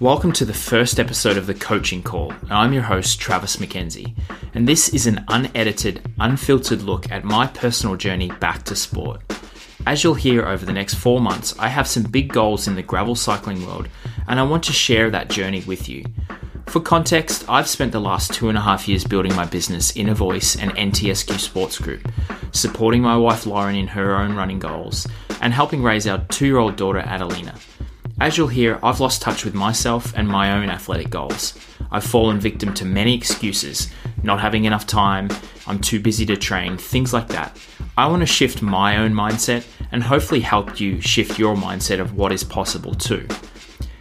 Welcome to the first episode of the Coaching Call. I'm your host, Travis McKenzie, and this is an unedited, unfiltered look at my personal journey back to sport. As you'll hear over the next four months, I have some big goals in the gravel cycling world, and I want to share that journey with you. For context, I've spent the last two and a half years building my business, Inner Voice and NTSQ Sports Group, supporting my wife Lauren in her own running goals, and helping raise our two year old daughter Adelina. As you'll hear, I've lost touch with myself and my own athletic goals. I've fallen victim to many excuses, not having enough time, I'm too busy to train, things like that. I want to shift my own mindset and hopefully help you shift your mindset of what is possible too.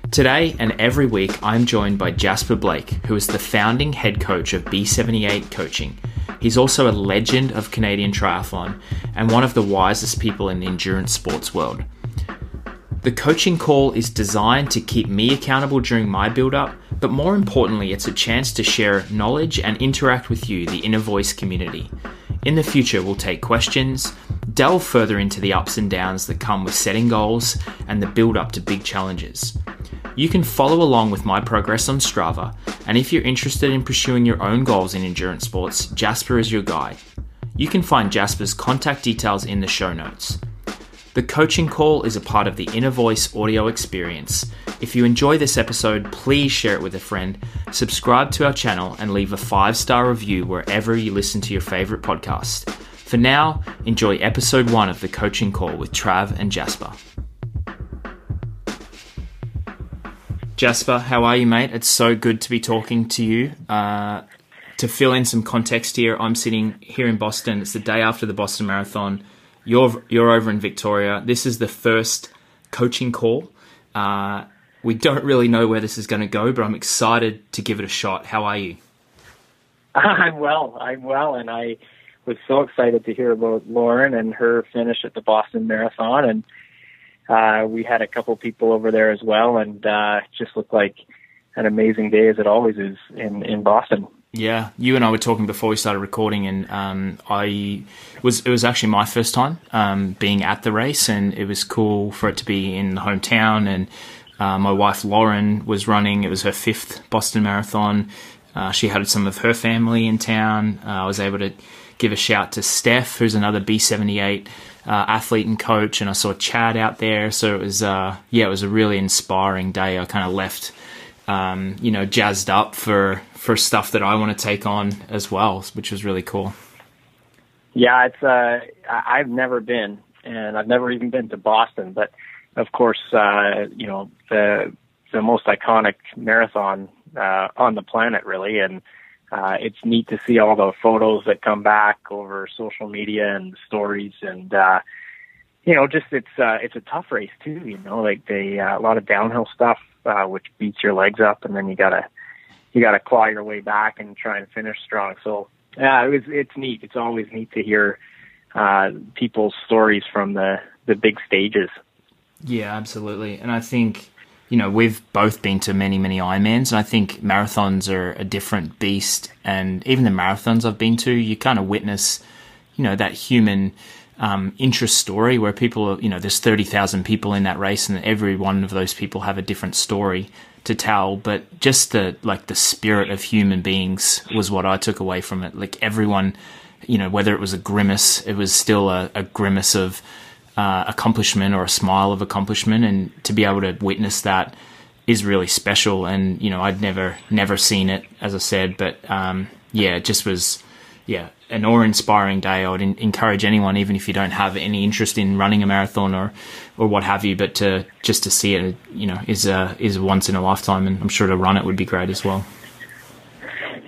Today and every week, I'm joined by Jasper Blake, who is the founding head coach of B78 Coaching. He's also a legend of Canadian triathlon and one of the wisest people in the endurance sports world. The coaching call is designed to keep me accountable during my build up, but more importantly, it's a chance to share knowledge and interact with you, the Inner Voice community. In the future, we'll take questions, delve further into the ups and downs that come with setting goals and the build up to big challenges. You can follow along with my progress on Strava, and if you're interested in pursuing your own goals in endurance sports, Jasper is your guide. You can find Jasper's contact details in the show notes. The coaching call is a part of the Inner Voice audio experience. If you enjoy this episode, please share it with a friend, subscribe to our channel, and leave a five star review wherever you listen to your favorite podcast. For now, enjoy episode one of the coaching call with Trav and Jasper. Jasper, how are you, mate? It's so good to be talking to you. Uh, to fill in some context here, I'm sitting here in Boston. It's the day after the Boston Marathon. You're you're over in Victoria. This is the first coaching call. Uh, we don't really know where this is going to go, but I'm excited to give it a shot. How are you? I'm well. I'm well, and I was so excited to hear about Lauren and her finish at the Boston Marathon, and uh, we had a couple people over there as well, and uh, just looked like an amazing day as it always is in in Boston. Yeah, you and I were talking before we started recording, and um, I was it was actually my first time um, being at the race, and it was cool for it to be in the hometown. And uh, my wife Lauren was running; it was her fifth Boston Marathon. Uh, she had some of her family in town. Uh, I was able to give a shout to Steph, who's another B78 uh, athlete and coach, and I saw Chad out there. So it was, uh, yeah, it was a really inspiring day. I kind of left um, you know, jazzed up for for stuff that I want to take on as well, which was really cool. Yeah, it's uh, I've never been, and I've never even been to Boston, but of course, uh, you know, the the most iconic marathon uh, on the planet, really, and uh, it's neat to see all the photos that come back over social media and stories, and uh, you know, just it's uh, it's a tough race too. You know, like uh, a lot of downhill stuff uh, which beats your legs up, and then you gotta you gotta claw your way back and try and finish strong. So yeah, it was it's neat. It's always neat to hear uh, people's stories from the the big stages. Yeah, absolutely, and I think you know we've both been to many many Ironmans, and I think marathons are a different beast. And even the marathons I've been to, you kind of witness, you know, that human um, interest story where people are, you know, there's 30,000 people in that race and every one of those people have a different story to tell. But just the, like, the spirit of human beings was what I took away from it. Like, everyone, you know, whether it was a grimace, it was still a, a grimace of uh, accomplishment or a smile of accomplishment. And to be able to witness that is really special. And, you know, I'd never, never seen it, as I said, but, um, yeah, it just was, yeah, an awe-inspiring day. I would in- encourage anyone, even if you don't have any interest in running a marathon or, or what have you, but to just to see it, you know, is a is once in a lifetime, and I'm sure to run it would be great as well.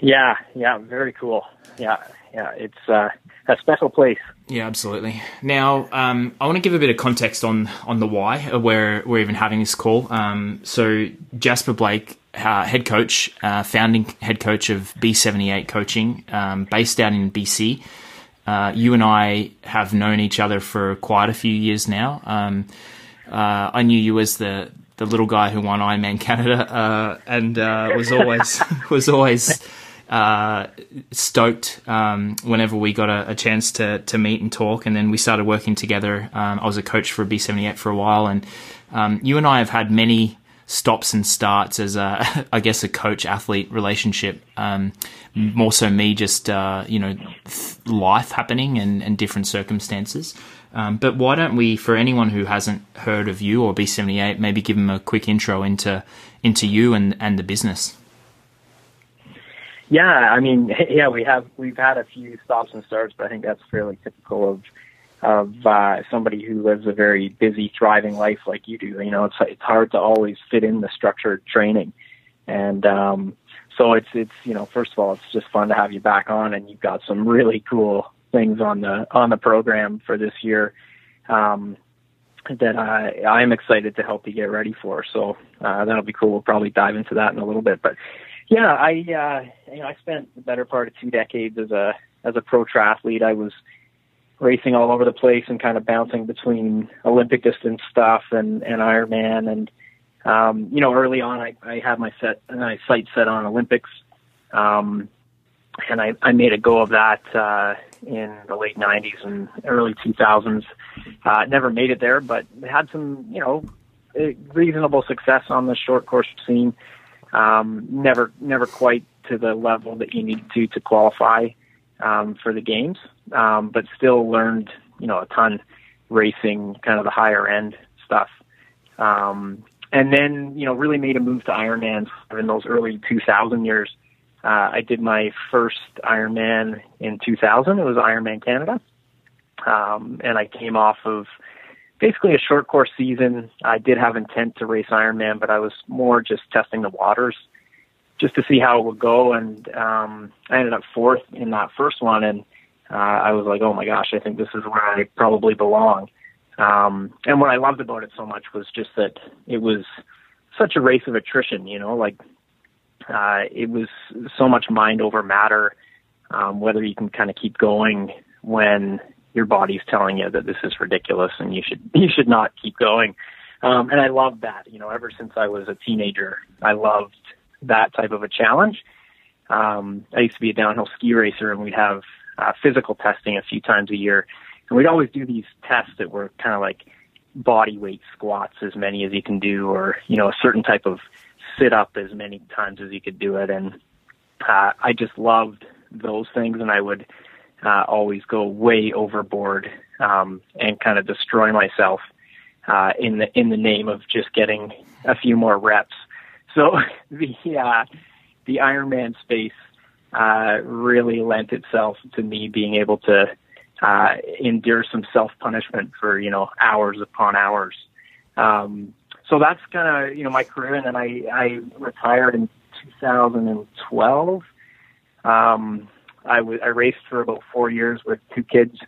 Yeah, yeah, very cool. Yeah, yeah, it's uh, a special place. Yeah, absolutely. Now, um, I want to give a bit of context on on the why where we're even having this call. Um, so Jasper Blake uh, head coach, uh, founding head coach of B78 Coaching, um, based out in BC. Uh, you and I have known each other for quite a few years now. Um, uh, I knew you as the the little guy who won Ironman Canada, uh, and uh, was always was always stoked um, whenever we got a, a, chance to to meet and talk. And then we started working together. Um, I was a coach for B78 for a while, and um, you and I have had many stops and starts as a, I guess, a coach athlete relationship. Um, more so, me just uh, you know, life happening and, and different circumstances. Um, but why don't we, for anyone who hasn't heard of you or B78, maybe give them a quick intro into into you and, and the business? Yeah, I mean, yeah, we have we've had a few stops and starts, but I think that's fairly typical of of uh, somebody who lives a very busy, thriving life like you do. You know, it's it's hard to always fit in the structured training, and um, so it's it's you know, first of all, it's just fun to have you back on, and you've got some really cool things on the on the program for this year. Um, that I I'm excited to help you get ready for. So uh, that'll be cool. We'll probably dive into that in a little bit. But yeah, I uh, you know I spent the better part of two decades as a as a pro triathlete. I was racing all over the place and kind of bouncing between Olympic distance stuff and and Ironman. And um, you know, early on, I, I had my set my sight set on Olympics, um, and I, I made a go of that uh, in the late '90s and early 2000s. Uh, never made it there, but had some you know reasonable success on the short course scene. Um, never never quite to the level that you need to to qualify um, for the games, um, but still learned you know a ton racing, kind of the higher end stuff. Um, and then you know really made a move to Ironman in those early 2000 years. Uh, I did my first Ironman in 2000. It was Ironman Canada, um, and I came off of basically a short course season. I did have intent to race Ironman, but I was more just testing the waters just to see how it would go. And um, I ended up fourth in that first one, and uh, I was like, oh my gosh, I think this is where I probably belong. Um, and what I loved about it so much was just that it was such a race of attrition, you know, like uh, it was so much mind over matter, um, whether you can kind of keep going when your body's telling you that this is ridiculous and you should you should not keep going. Um, and I loved that. You know, ever since I was a teenager, I loved that type of a challenge. Um, I used to be a downhill ski racer, and we'd have uh, physical testing a few times a year, and we'd always do these tests that were kind of like body weight squats, as many as you can do, or you know, a certain type of sit up as many times as you could do it. And uh, I just loved those things, and I would uh, always go way overboard um, and kind of destroy myself uh, in the in the name of just getting a few more reps. So the uh, the Ironman space uh, really lent itself to me being able to uh, endure some self punishment for you know hours upon hours. Um, so that's kind of you know my career, and then I I retired in 2012. Um, I, w- I raced for about four years with two kids.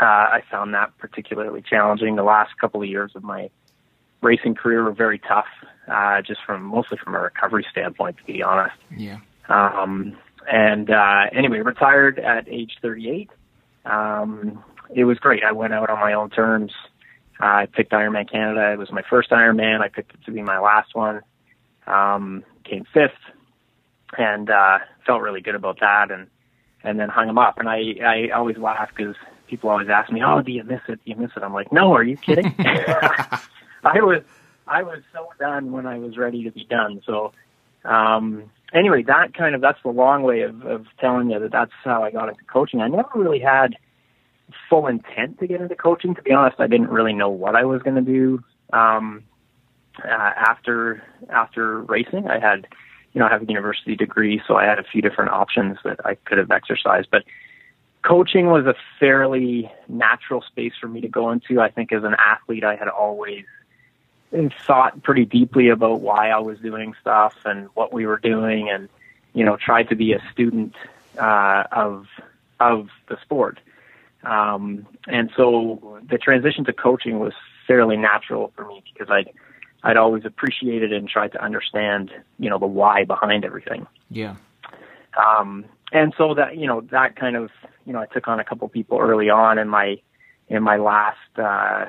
Uh, I found that particularly challenging. The last couple of years of my racing career were very tough, uh, just from mostly from a recovery standpoint, to be honest. Yeah. Um, and uh, anyway, retired at age 38. Um, it was great. I went out on my own terms. Uh, I picked Ironman Canada. It was my first Ironman. I picked it to be my last one. Um, came fifth, and uh, felt really good about that. And and then hung them up. And I, I always laugh because people always ask me, "Oh, do you miss it? Do you miss it?" I'm like, "No, are you kidding?" I was, I was so done when I was ready to be done. So, um, anyway, that kind of that's the long way of, of telling you that that's how I got into coaching. I never really had full intent to get into coaching. To be honest, I didn't really know what I was going to do um, uh, after after racing. I had you know, I have a university degree, so I had a few different options that I could have exercised. But coaching was a fairly natural space for me to go into. I think as an athlete, I had always thought pretty deeply about why I was doing stuff and what we were doing, and you know, tried to be a student uh, of of the sport. Um, and so the transition to coaching was fairly natural for me because I I'd always appreciated and tried to understand, you know, the why behind everything. Yeah. Um, and so that, you know, that kind of, you know, I took on a couple people early on in my, in my last, uh,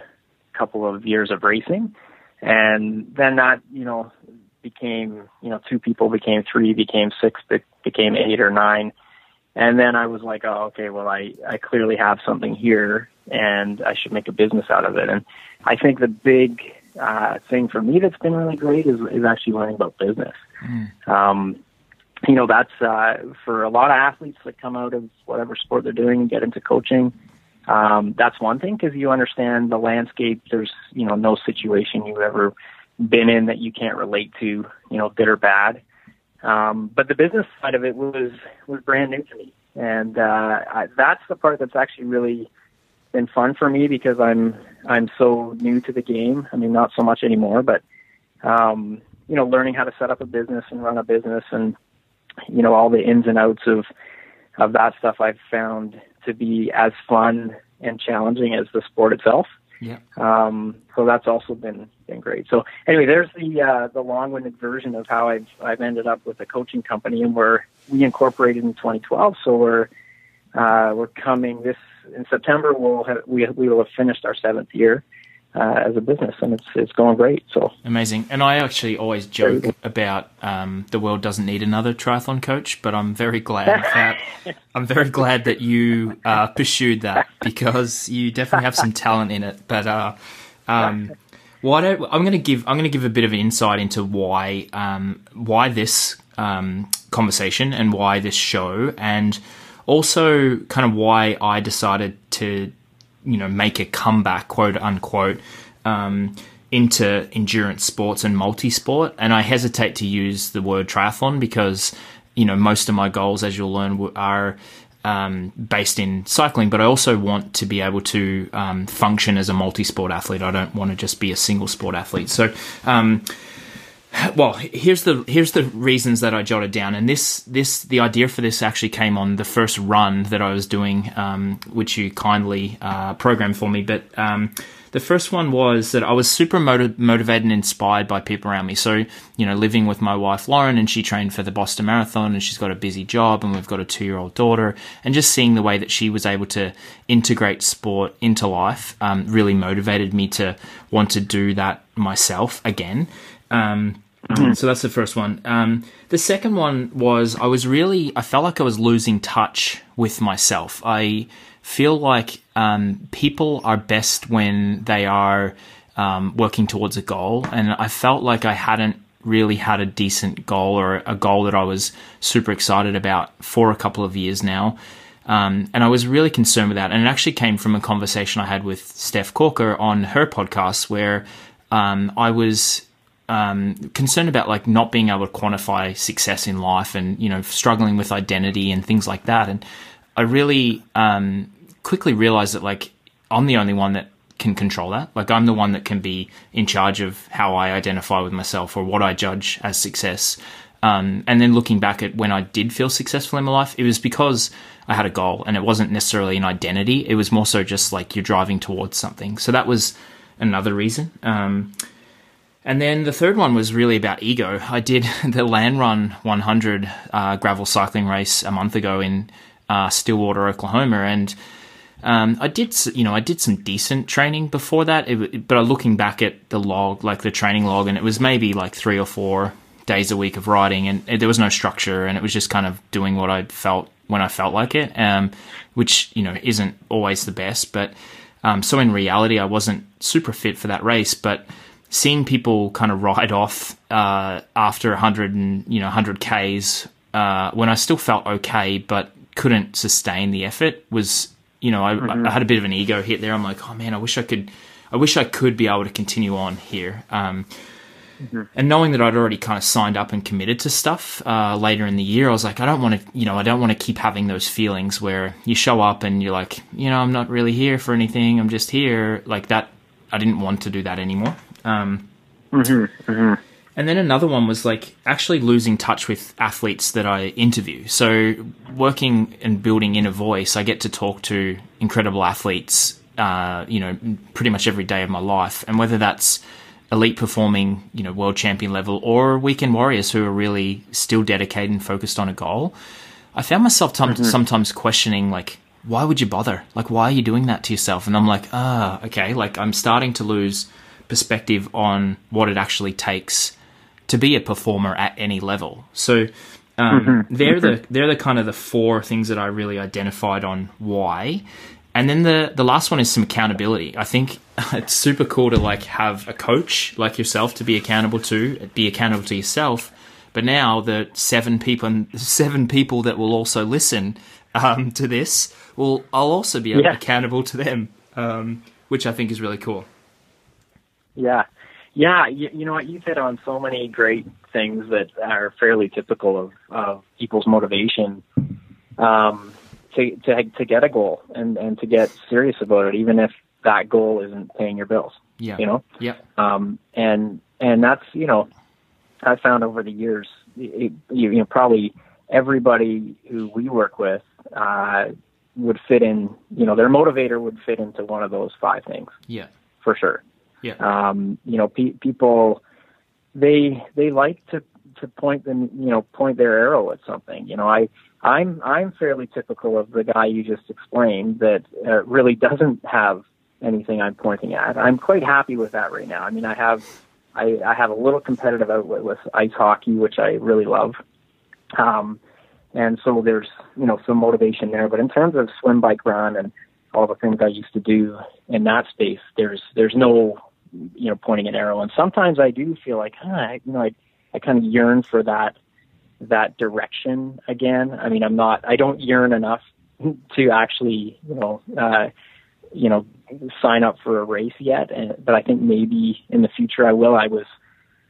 couple of years of racing. And then that, you know, became, you know, two people became three, became six, became eight or nine. And then I was like, oh, okay, well, I, I clearly have something here and I should make a business out of it. And I think the big uh, thing for me that's been really great is, is actually learning about business. Mm. Um, you know, that's uh, for a lot of athletes that come out of whatever sport they're doing and get into coaching. Um, that's one thing because you understand the landscape. There's, you know, no situation you've ever been in that you can't relate to, you know, good or bad. Um, but the business side of it was was brand new to me, and uh, I, that's the part that's actually really been fun for me because I'm I'm so new to the game. I mean, not so much anymore, but um, you know, learning how to set up a business and run a business, and you know, all the ins and outs of of that stuff I've found to be as fun and challenging as the sport itself. Yeah. Um, so that's also been been great. So anyway, there's the uh, the long-winded version of how I've I've ended up with a coaching company, and we're we incorporated in 2012. So we're uh, we're coming this in September. We'll have, we we will have finished our seventh year uh, as a business, and it's it's going great. So amazing. And I actually always joke about um, the world doesn't need another triathlon coach, but I'm very glad that I'm very glad that you uh, pursued that because you definitely have some talent in it. But uh, um, why don't I'm going to give I'm going to give a bit of an insight into why um, why this um, conversation and why this show and also kind of why I decided to you know make a comeback, quote unquote, um, into endurance sports and multi-sport. And I hesitate to use the word triathlon because you know most of my goals, as you'll learn, are um, based in cycling, but I also want to be able to um, function as a multi-sport athlete. I don't want to just be a single sport athlete. So, um, well, here's the here's the reasons that I jotted down, and this this the idea for this actually came on the first run that I was doing, um, which you kindly uh, programmed for me. But um, the first one was that I was super motiv- motivated and inspired by people around me. So, you know, living with my wife Lauren, and she trained for the Boston Marathon, and she's got a busy job, and we've got a two year old daughter, and just seeing the way that she was able to integrate sport into life um, really motivated me to want to do that myself again. Um, mm-hmm. So that's the first one. Um, the second one was I was really I felt like I was losing touch with myself. I feel like um, people are best when they are um, working towards a goal, and I felt like I hadn't really had a decent goal or a goal that I was super excited about for a couple of years now. Um, and I was really concerned with that. And it actually came from a conversation I had with Steph Corker on her podcast, where um, I was um, concerned about like not being able to quantify success in life and you know struggling with identity and things like that. And i really um, quickly realized that like i'm the only one that can control that. Like i'm the one that can be in charge of how i identify with myself or what i judge as success. Um, and then looking back at when i did feel successful in my life it was because i had a goal and it wasn't necessarily an identity. It was more so just like you're driving towards something. So that was another reason. Um, and then the third one was really about ego. I did the Land Run 100 uh, gravel cycling race a month ago in uh, Stillwater, Oklahoma, and um, I did, you know, I did some decent training before that. It, but looking back at the log, like the training log, and it was maybe like three or four days a week of riding, and there was no structure, and it was just kind of doing what I felt when I felt like it, um, which you know isn't always the best. But um, so in reality, I wasn't super fit for that race, but seeing people kind of ride off uh, after 100 and you know 100 k's uh, when I still felt okay but couldn't sustain the effort was you know I, mm-hmm. I, had a bit of an ego hit there. I'm like, oh man, I wish I could, I wish I could be able to continue on here. Um, mm-hmm. And knowing that I'd already kind of signed up and committed to stuff uh, later in the year, I was like, I don't want to, you know, I don't want to keep having those feelings where you show up and you're like, you know, I'm not really here for anything. I'm just here. Like that, I didn't want to do that anymore. Um, mm-hmm, mm-hmm. And then another one was like actually losing touch with athletes that I interview. So working and building Inner Voice, I get to talk to incredible athletes, uh, you know, pretty much every day of my life. And whether that's elite performing, you know, world champion level or weekend warriors who are really still dedicated and focused on a goal, I found myself t- mm-hmm. sometimes questioning like, why would you bother? Like, why are you doing that to yourself? And I'm like, ah, okay, like I'm starting to lose – perspective on what it actually takes to be a performer at any level. So um, mm-hmm. they're the mm-hmm. they're the kind of the four things that I really identified on why. and then the the last one is some accountability. I think it's super cool to like have a coach like yourself to be accountable to, be accountable to yourself. But now the seven people, seven people that will also listen um, to this, will I'll also be yeah. accountable to them, um, which I think is really cool. Yeah, yeah. You, you know what? You've hit on so many great things that are fairly typical of, of people's motivation. Um, to to to get a goal and and to get serious about it, even if that goal isn't paying your bills. Yeah. You know. Yeah. Um. And and that's you know, I found over the years, it, you, you know, probably everybody who we work with uh, would fit in. You know, their motivator would fit into one of those five things. Yeah. For sure. Yeah. Um. You know, pe- people they they like to to point them you know point their arrow at something you know i i'm i'm fairly typical of the guy you just explained that uh, really doesn't have anything i'm pointing at i'm quite happy with that right now i mean i have i i have a little competitive outlet with ice hockey which i really love um and so there's you know some motivation there but in terms of swim bike run and all the things i used to do in that space there's there's no you know pointing an arrow and sometimes i do feel like huh, you know i I kind of yearn for that that direction again. I mean, I'm not I don't yearn enough to actually, you know, uh, you know, sign up for a race yet, and, but I think maybe in the future I will. I was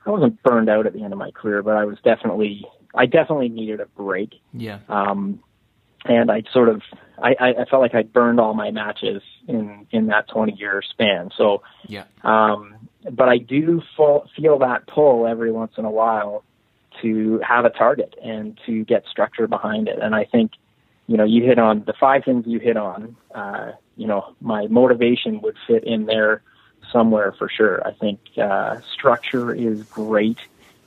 I wasn't burned out at the end of my career, but I was definitely I definitely needed a break. Yeah. Um, and I sort of I, I felt like I burned all my matches in in that 20 year span. So yeah. Um, but I do feel, feel that pull every once in a while to have a target and to get structure behind it. And I think, you know, you hit on the five things you hit on. Uh, you know, my motivation would fit in there somewhere for sure. I think uh, structure is great.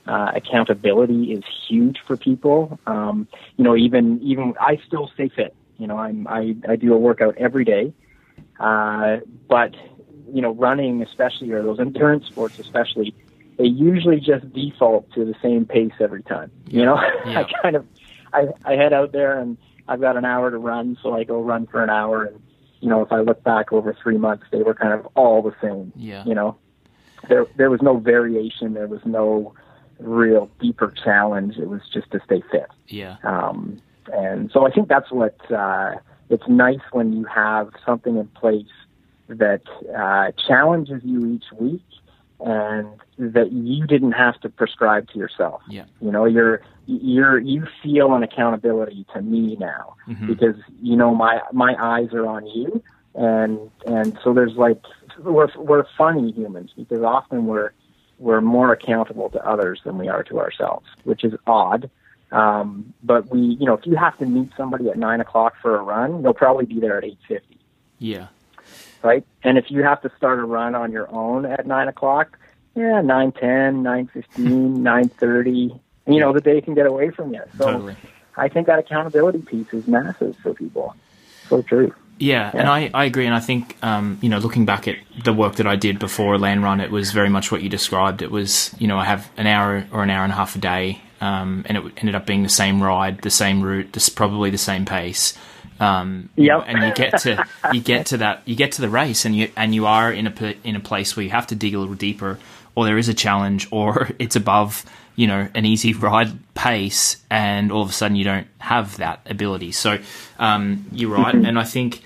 Uh, accountability is huge for people. Um, you know, even even I still stay fit. You know, I'm I, I do a workout every day, uh, but you know, running especially or those endurance sports especially, they usually just default to the same pace every time. You know, yeah. I kind of, I, I head out there and I've got an hour to run, so I go run for an hour. And, you know, if I look back over three months, they were kind of all the same. Yeah. You know, there, there was no variation. There was no real deeper challenge. It was just to stay fit. Yeah. Um, and so I think that's what, uh, it's nice when you have something in place that uh, challenges you each week and that you didn't have to prescribe to yourself. Yeah. You know, you're you're you feel an accountability to me now mm-hmm. because you know my my eyes are on you and and so there's like we're we're funny humans because often we're we're more accountable to others than we are to ourselves, which is odd. Um, but we, you know, if you have to meet somebody at nine o'clock for a run, they'll probably be there at eight fifty. Yeah right? And if you have to start a run on your own at nine o'clock, yeah, nine ten, nine fifteen, nine thirty, you know, the day can get away from you. So totally. I think that accountability piece is massive for people. So true. Yeah, yeah, and I, I agree. And I think, um, you know, looking back at the work that I did before a Land Run, it was very much what you described. It was, you know, I have an hour or an hour and a half a day, um, and it ended up being the same ride, the same route, this probably the same pace. Um, yep. and you get to you get to that you get to the race and you and you are in a in a place where you have to dig a little deeper or there is a challenge or it's above you know an easy ride pace and all of a sudden you don't have that ability. So um, you're right. And I think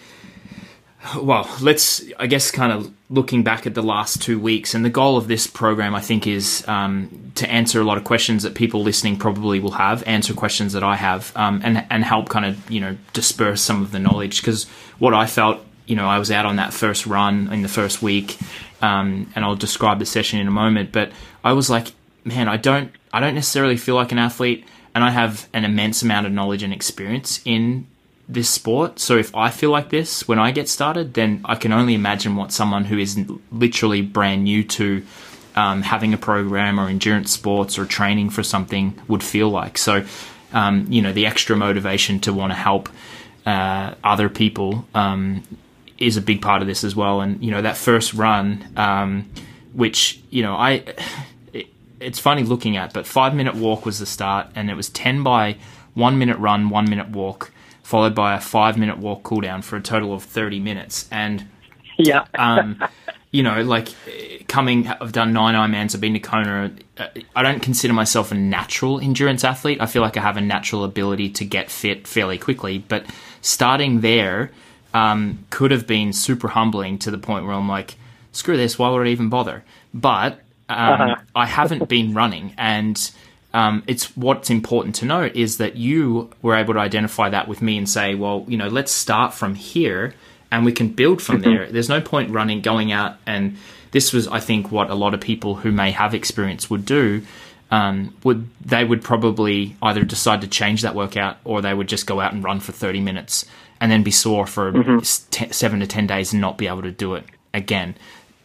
well, let's, I guess, kind of looking back at the last two weeks, and the goal of this program, I think, is um, to answer a lot of questions that people listening probably will have, answer questions that I have, um, and and help kind of you know disperse some of the knowledge. Because what I felt, you know, I was out on that first run in the first week, um, and I'll describe the session in a moment, but I was like, man, I don't, I don't necessarily feel like an athlete, and I have an immense amount of knowledge and experience in this sport. So if I feel like this when I get started, then I can only imagine what someone who is literally brand new to um, having a program or endurance sports or training for something would feel like. So, um, you know, the extra motivation to want to help uh, other people um, is a big part of this as well. And you know, that first run, um, which you know, I. It, it's funny looking at, but five minute walk was the start, and it was ten by one minute run, one minute walk followed by a five minute walk cooldown for a total of 30 minutes. And, yeah. um, you know, like coming, I've done nine Ironmans, I've been to Kona. Uh, I don't consider myself a natural endurance athlete. I feel like I have a natural ability to get fit fairly quickly. But starting there um, could have been super humbling to the point where I'm like, screw this, why would I even bother? But um, uh-huh. I haven't been running. And um, it's what's important to note is that you were able to identify that with me and say, well, you know, let's start from here and we can build from mm-hmm. there. There's no point running, going out, and this was, I think, what a lot of people who may have experience would do. Um, would they would probably either decide to change that workout or they would just go out and run for 30 minutes and then be sore for mm-hmm. t- seven to 10 days and not be able to do it again.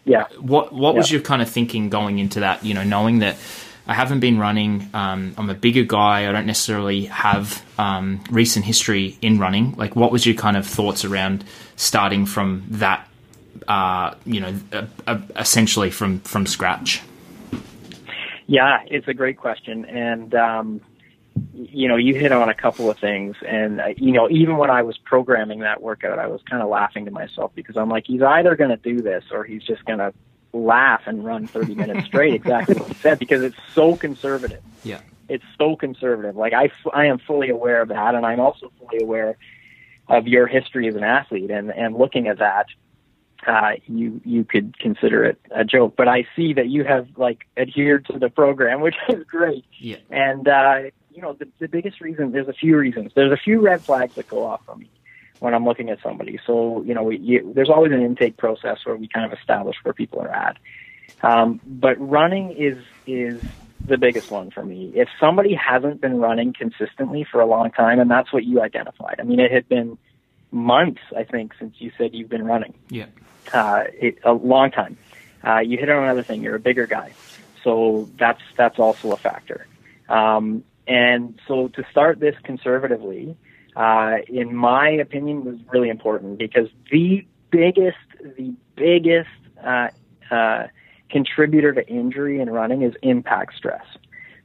Yeah. What What yeah. was your kind of thinking going into that? You know, knowing that I haven't been running. Um, I'm a bigger guy. I don't necessarily have um, recent history in running. Like, what was your kind of thoughts around starting from that? Uh, you know, uh, uh, essentially from from scratch. Yeah, it's a great question, and um, you know, you hit on a couple of things, and uh, you know, even when I was programming that workout, I was kind of laughing to myself because I'm like, he's either going to do this or he's just going to laugh and run 30 minutes straight. Exactly what you said because it's so conservative. Yeah, it's so conservative. Like I, I am fully aware of that, and I'm also fully aware of your history as an athlete, and and looking at that. Uh, you you could consider it a joke, but I see that you have like adhered to the program, which is great. Yeah. And uh, you know, the, the biggest reason, there's a few reasons. There's a few red flags that go off for me when I'm looking at somebody. So, you know, we, you, there's always an intake process where we kind of establish where people are at. Um, but running is, is the biggest one for me. If somebody hasn't been running consistently for a long time, and that's what you identified. I mean, it had been months, I think, since you said you've been running. Yeah. Uh, it, a long time. Uh, you hit on another thing. You're a bigger guy. So that's, that's also a factor. Um, and so to start this conservatively, uh, in my opinion, was really important because the biggest, the biggest uh, uh, contributor to injury in running is impact stress.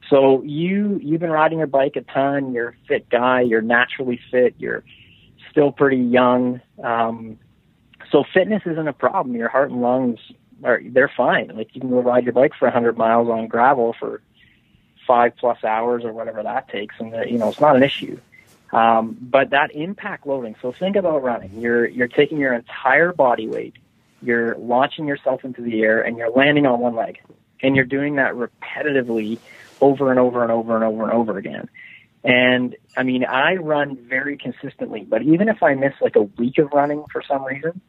So you you've been riding your bike a ton. You're a fit guy. You're naturally fit. You're still pretty young. Um, so fitness isn't a problem. Your heart and lungs are they're fine. Like you can go ride your bike for 100 miles on gravel for five plus hours or whatever that takes, and the, you know it's not an issue. Um, but that impact loading. So think about running. You're you're taking your entire body weight, you're launching yourself into the air, and you're landing on one leg, and you're doing that repetitively over and over and over and over and over again. And I mean, I run very consistently, but even if I miss like a week of running for some reason,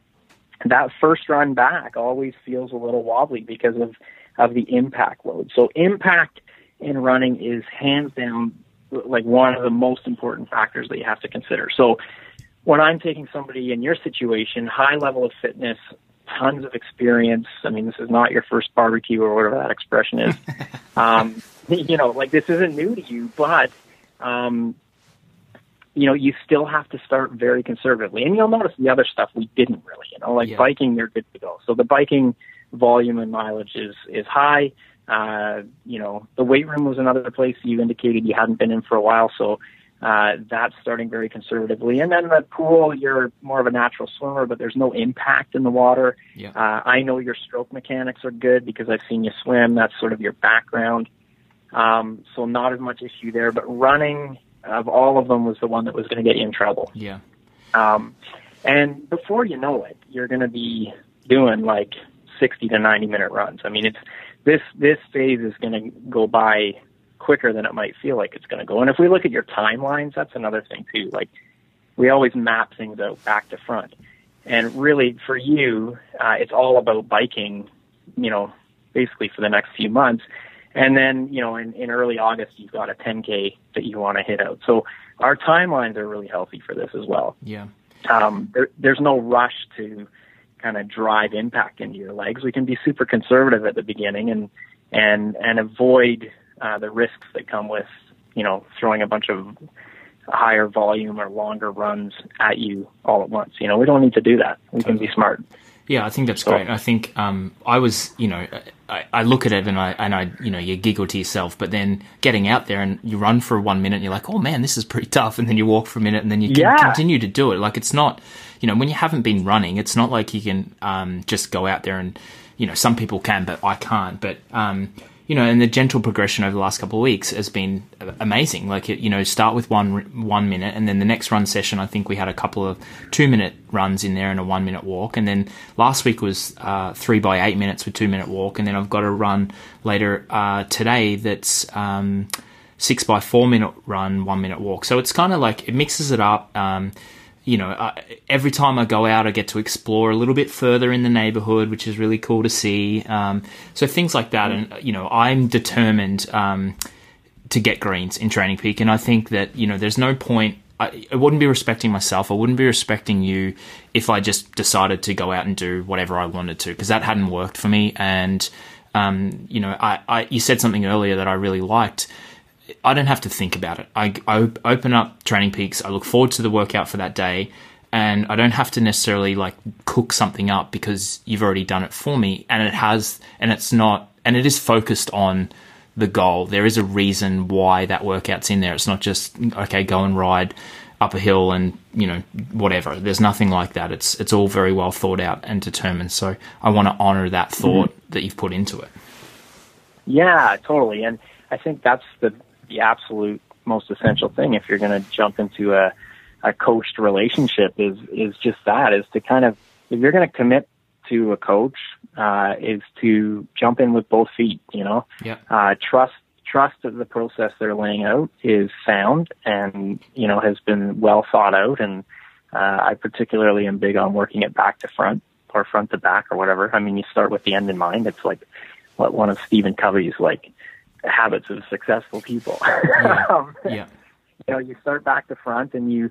that first run back always feels a little wobbly because of of the impact load. So impact in running is hands down like one of the most important factors that you have to consider. So when I'm taking somebody in your situation, high level of fitness, tons of experience. I mean, this is not your first barbecue or whatever that expression is. um, you know, like this isn't new to you, but um, you know, you still have to start very conservatively. And you'll notice the other stuff we didn't really, you know, like yeah. biking, they're good to go. So the biking volume and mileage is is high. Uh, you know, the weight room was another place you indicated you hadn't been in for a while, so uh, that's starting very conservatively. And then the pool, you're more of a natural swimmer, but there's no impact in the water. Yeah. Uh, I know your stroke mechanics are good because I've seen you swim. That's sort of your background. Um, so not as much issue there, but running of all of them was the one that was going to get you in trouble. Yeah. Um, and before you know it, you're going to be doing like 60 to 90 minute runs. I mean, it's this this phase is going to go by quicker than it might feel like it's going to go. And if we look at your timelines, that's another thing too. Like we always map things out back to front. And really, for you, uh, it's all about biking. You know, basically for the next few months. And then, you know, in, in early August, you've got a 10K that you want to hit out. So our timelines are really healthy for this as well. Yeah. Um, there, there's no rush to kind of drive impact into your legs. We can be super conservative at the beginning and and and avoid uh, the risks that come with you know throwing a bunch of higher volume or longer runs at you all at once. You know, we don't need to do that. We can be smart. Yeah, I think that's great. I think um, I was, you know, I, I, look at it and I and I, you know, you giggle to yourself. But then getting out there and you run for one minute, and you're like, oh man, this is pretty tough. And then you walk for a minute, and then you can yeah. continue to do it. Like it's not, you know, when you haven't been running, it's not like you can um, just go out there and, you know, some people can, but I can't. But um, you know, and the gentle progression over the last couple of weeks has been amazing. Like, you know, start with one one minute, and then the next run session, I think we had a couple of two minute runs in there and a one minute walk, and then last week was uh, three by eight minutes with two minute walk, and then I've got a run later uh, today that's um, six by four minute run, one minute walk. So it's kind of like it mixes it up. Um, you know, I, every time I go out, I get to explore a little bit further in the neighborhood, which is really cool to see. Um, so things like that, and you know, I'm determined um, to get greens in Training Peak, and I think that you know, there's no point. I, I wouldn't be respecting myself. I wouldn't be respecting you if I just decided to go out and do whatever I wanted to, because that hadn't worked for me. And um, you know, I, I you said something earlier that I really liked I don't have to think about it. I, I open up Training Peaks. I look forward to the workout for that day, and I don't have to necessarily like cook something up because you've already done it for me. And it has, and it's not, and it is focused on the goal. There is a reason why that workout's in there. It's not just okay, go and ride up a hill and you know whatever. There's nothing like that. It's it's all very well thought out and determined. So I want to honor that thought mm-hmm. that you've put into it. Yeah, totally. And I think that's the the absolute most essential thing if you're going to jump into a, a coached relationship is is just that is to kind of if you're going to commit to a coach uh, is to jump in with both feet. You know, yeah. uh, trust trust that the process they're laying out is sound and you know has been well thought out. And uh, I particularly am big on working it back to front or front to back or whatever. I mean, you start with the end in mind. It's like what one of Stephen Covey's like habits of successful people. Yeah. um, yeah. You know, you start back to front and you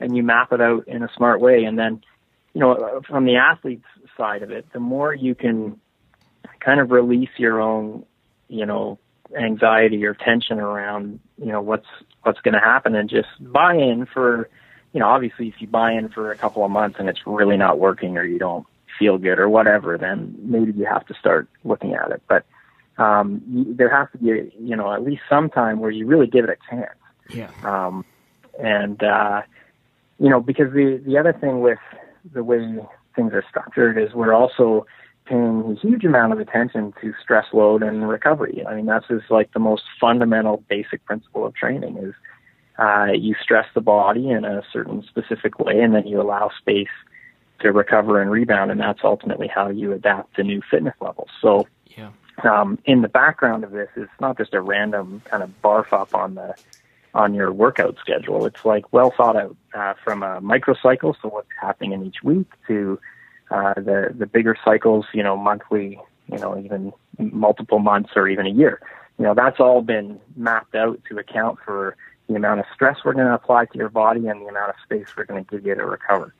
and you map it out in a smart way, and then you know from the athlete's side of it, the more you can kind of release your own, you know, anxiety or tension around, you know, what's what's going to happen, and just buy in for, you know, obviously if you buy in for a couple of months and it's really not working or you don't feel good or whatever, then maybe you have to start looking at it, but um, you, there has to be, a, you know, at least some time where you really give it a chance. Yeah. Um, and uh, you know, because the the other thing with the way things are structured is we're also paying a huge amount of attention to stress load and recovery. I mean, that's just like the most fundamental basic principle of training is uh, you stress the body in a certain specific way and then you allow space to recover and rebound and that's ultimately how you adapt to new fitness levels. So um, in the background of this is not just a random kind of barf up on the on your workout schedule. It's like well thought out uh, from a microcycle, so what's happening in each week, to uh, the the bigger cycles, you know, monthly, you know, even multiple months or even a year. You know, that's all been mapped out to account for the amount of stress we're going to apply to your body and the amount of space we're going to give you to recover.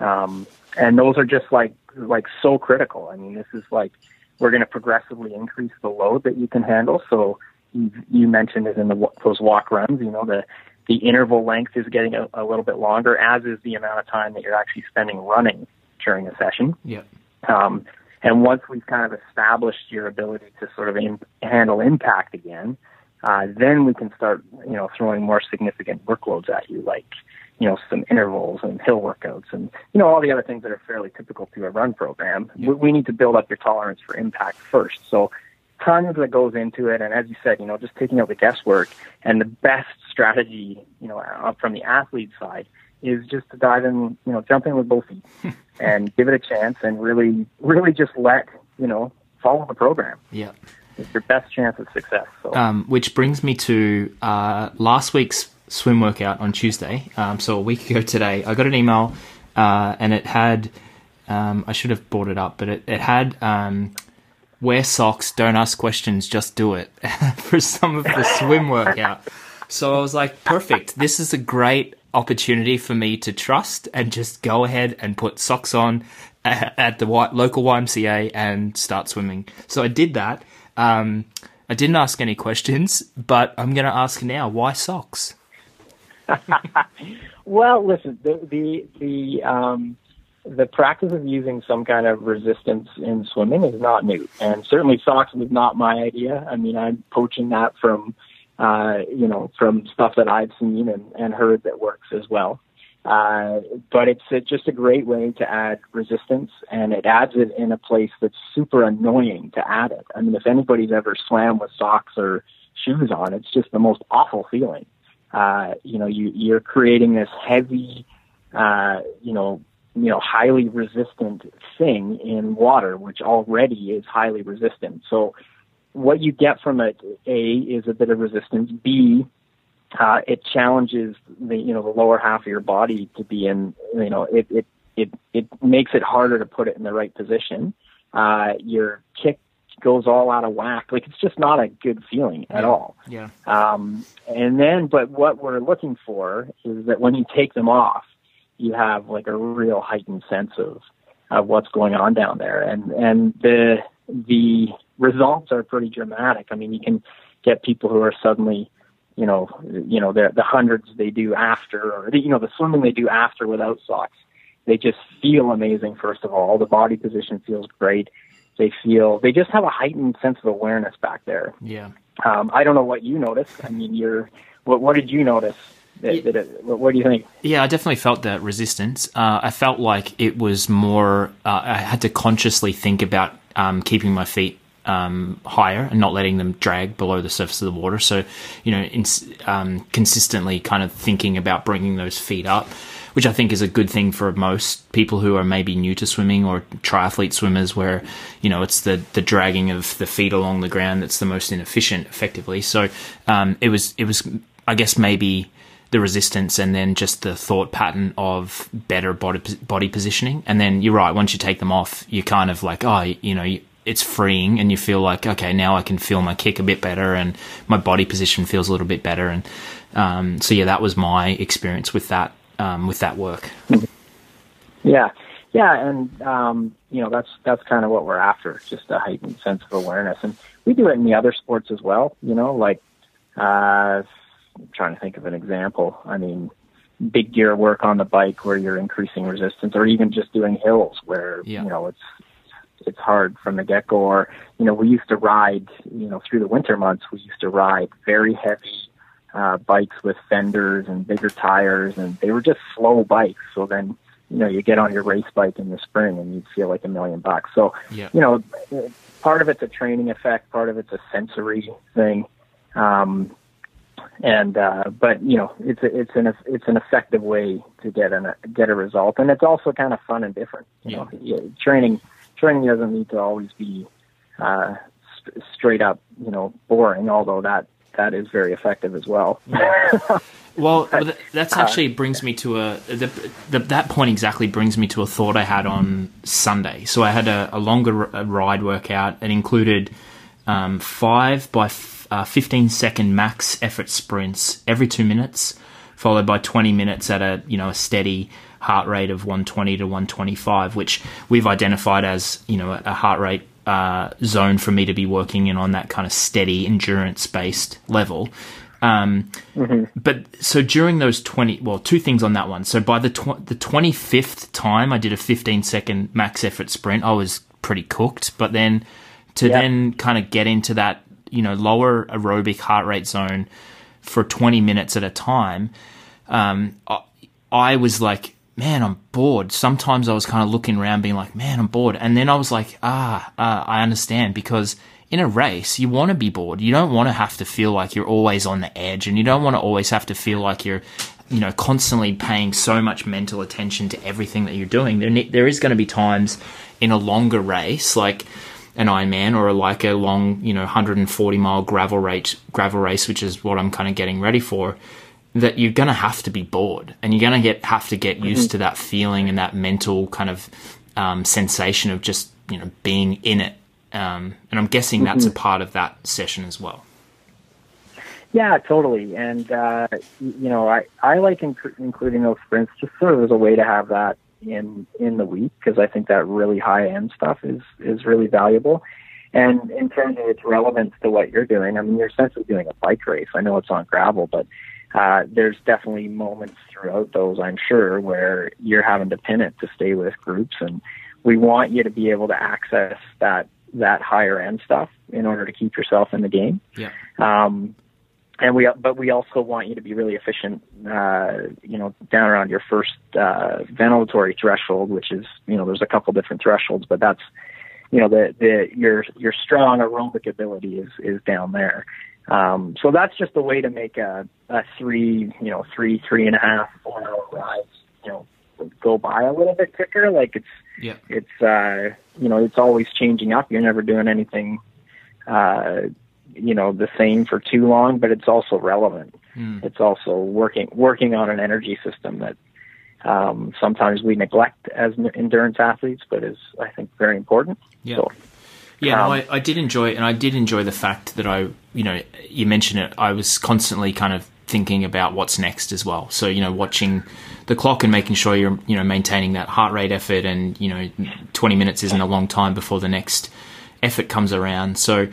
Um, and those are just like like so critical. I mean, this is like we're going to progressively increase the load that you can handle. So you, you mentioned it in the, those walk runs. You know, the the interval length is getting a, a little bit longer, as is the amount of time that you're actually spending running during a session. Yeah. Um, and once we've kind of established your ability to sort of in, handle impact again, uh, then we can start, you know, throwing more significant workloads at you, like you know, some intervals and hill workouts and, you know, all the other things that are fairly typical to a run program. Yeah. We, we need to build up your tolerance for impact first. So tons of that goes into it. And as you said, you know, just taking out the guesswork and the best strategy, you know, from the athlete side is just to dive in, you know, jump in with both feet and give it a chance and really, really just let, you know, follow the program. Yeah. It's your best chance of success. So. Um, which brings me to uh, last week's swim workout on Tuesday. Um, so a week ago today, I got an email uh, and it had, um, I should have brought it up, but it, it had um, wear socks, don't ask questions, just do it for some of the swim workout. So I was like, perfect. This is a great opportunity for me to trust and just go ahead and put socks on at the local YMCA and start swimming. So I did that. Um, I didn't ask any questions, but I'm going to ask now why socks? well, listen, the the the um, the practice of using some kind of resistance in swimming is not new, and certainly socks was not my idea. I mean, I'm poaching that from, uh, you know, from stuff that I've seen and, and heard that works as well. Uh, but it's a, just a great way to add resistance, and it adds it in a place that's super annoying to add it. I mean, if anybody's ever swam with socks or shoes on, it's just the most awful feeling. Uh, you know, you, you're creating this heavy, uh, you know, you know, highly resistant thing in water, which already is highly resistant. So what you get from it, A, is a bit of resistance. B, uh, it challenges the, you know, the lower half of your body to be in, you know, it, it, it, it makes it harder to put it in the right position. Uh, your kick goes all out of whack. Like it's just not a good feeling at all. Yeah. Um, and then, but what we're looking for is that when you take them off, you have like a real heightened sense of of what's going on down there, and and the the results are pretty dramatic. I mean, you can get people who are suddenly, you know, you know the the hundreds they do after, or the, you know the swimming they do after without socks. They just feel amazing. First of all, the body position feels great. They feel they just have a heightened sense of awareness back there. Yeah. Um, I don't know what you noticed. I mean, you're what what did you notice did, did it, what do you think? Yeah, I definitely felt that resistance. Uh, I felt like it was more. Uh, I had to consciously think about um, keeping my feet um, higher and not letting them drag below the surface of the water. So, you know, in, um, consistently kind of thinking about bringing those feet up, which I think is a good thing for most people who are maybe new to swimming or triathlete swimmers, where you know it's the the dragging of the feet along the ground that's the most inefficient, effectively. So, um, it was it was I guess maybe the resistance and then just the thought pattern of better body body positioning. And then you're right. Once you take them off, you're kind of like, oh, you know, it's freeing, and you feel like, okay, now I can feel my kick a bit better, and my body position feels a little bit better. And um, so, yeah, that was my experience with that um, with that work. Yeah, yeah, and um, you know, that's that's kind of what we're after, just a heightened sense of awareness, and we do it in the other sports as well. You know, like. Uh, I'm trying to think of an example. I mean, big gear work on the bike where you're increasing resistance, or even just doing hills where yeah. you know it's it's hard from the get go. Or you know, we used to ride, you know, through the winter months, we used to ride very heavy uh, bikes with fenders and bigger tires, and they were just slow bikes. So then, you know, you get on your race bike in the spring and you feel like a million bucks. So, yeah. you know, part of it's a training effect, part of it's a sensory thing. Um, and uh, but you know it's a, it's an it's an effective way to get an get a result, and it's also kind of fun and different. You yeah. know, training training doesn't need to always be uh, st- straight up you know boring, although that that is very effective as well. Well, that's uh, actually brings me to a the, the, that point exactly brings me to a thought I had on Sunday. So I had a, a longer ride workout. It included um, five by uh, 15 second max effort sprints every two minutes, followed by 20 minutes at a you know a steady heart rate of 120 to 125, which we've identified as you know a heart rate uh, zone for me to be working in on that kind of steady endurance based level. Um, mm-hmm. But so during those 20, well, two things on that one. So by the, tw- the 25th time I did a 15 second max effort sprint, I was pretty cooked. But then to yep. then kind of get into that you know lower aerobic heart rate zone for 20 minutes at a time um, I, I was like man i'm bored. Sometimes i was kind of looking around being like man i'm bored. And then i was like ah uh, i understand. Because in a race you want to be bored. You don't want to have to feel like you're always on the edge and you don't want to always have to feel like you're you know constantly paying so much mental attention to everything that you're doing. There, there is going to be times in a longer race like an Ironman or like a long, you know, 140 mile gravel race, gravel race, which is what I'm kind of getting ready for, that you're going to have to be bored and you're going to get have to get used mm-hmm. to that feeling and that mental kind of um, sensation of just you know being in it. Um, and I'm guessing that's mm-hmm. a part of that session as well. Yeah, totally. And uh, you know, I I like inc- including those sprints just sort of as a way to have that in in the week because I think that really high end stuff is is really valuable. And in terms of its relevance to what you're doing, I mean, you're essentially doing a bike race. I know it's on gravel, but uh, there's definitely moments throughout those, I'm sure, where you're having to pin it to stay with groups, and we want you to be able to access that that higher end stuff in order to keep yourself in the game. Yeah. Um, and we, but we also want you to be really efficient. Uh, you know, down around your first uh, ventilatory threshold, which is, you know, there's a couple different thresholds, but that's, you know, the the your your strong aerobic ability is is down there. Um, so that's just a way to make a, a three, you know, three, three and a half, four hour ride, you know, go by a little bit quicker. Like it's, yeah. it's, uh, you know, it's always changing up. You're never doing anything, uh, you know, the same for too long, but it's also relevant. Mm. It's also working, working on an energy system that, um, sometimes we neglect as endurance athletes, but is, I think, very important. Yeah. So, Yeah, Um, no, I, I did enjoy it, and I did enjoy the fact that I, you know, you mentioned it. I was constantly kind of thinking about what's next as well. So you know, watching the clock and making sure you're, you know, maintaining that heart rate effort, and you know, 20 minutes isn't a long time before the next effort comes around. So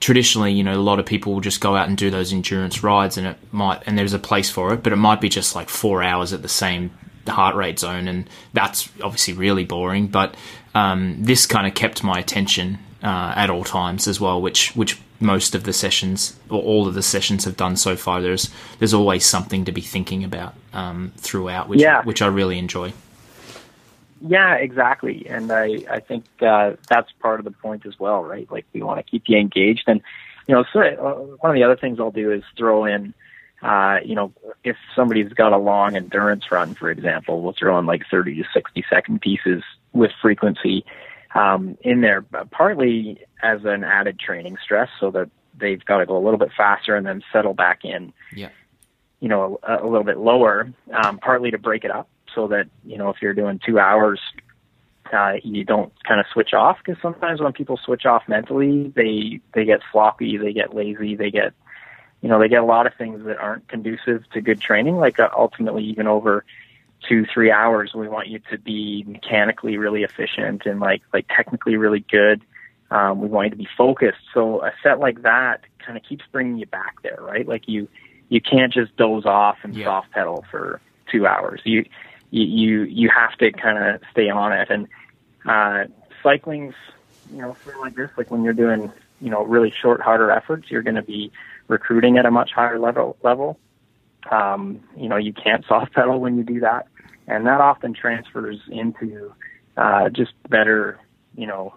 traditionally, you know, a lot of people will just go out and do those endurance rides, and it might, and there's a place for it, but it might be just like four hours at the same heart rate zone, and that's obviously really boring. But um, this kind of kept my attention uh, at all times as well, which which most of the sessions or all of the sessions have done so far. There's there's always something to be thinking about um, throughout, which Yeah. which I really enjoy. Yeah, exactly. And I, I think uh, that's part of the point as well, right? Like we want to keep you engaged. And, you know, so, uh, one of the other things I'll do is throw in, uh, you know, if somebody's got a long endurance run, for example, we'll throw in like 30 to 60 second pieces with frequency um, in there, but partly as an added training stress so that they've got to go a little bit faster and then settle back in Yeah. you know, a, a little bit lower, um, partly to break it up so that, you know, if you're doing two hours, uh, you don't kind of switch off because sometimes when people switch off mentally, they, they get sloppy, they get lazy, they get, you know, they get a lot of things that aren't conducive to good training. Like uh, ultimately, even over two, three hours, we want you to be mechanically really efficient and like, like technically really good. Um, we want you to be focused. So a set like that kind of keeps bringing you back there, right? Like you, you can't just doze off and Yeah. soft pedal for two hours. You you you, have to kind of stay on it. And uh, cycling's you know of like this. Like when you're doing you know really short, harder efforts, you're going to be recruiting at a much higher level level. Um, you know you can't soft pedal when you do that, and that often transfers into uh, just better you know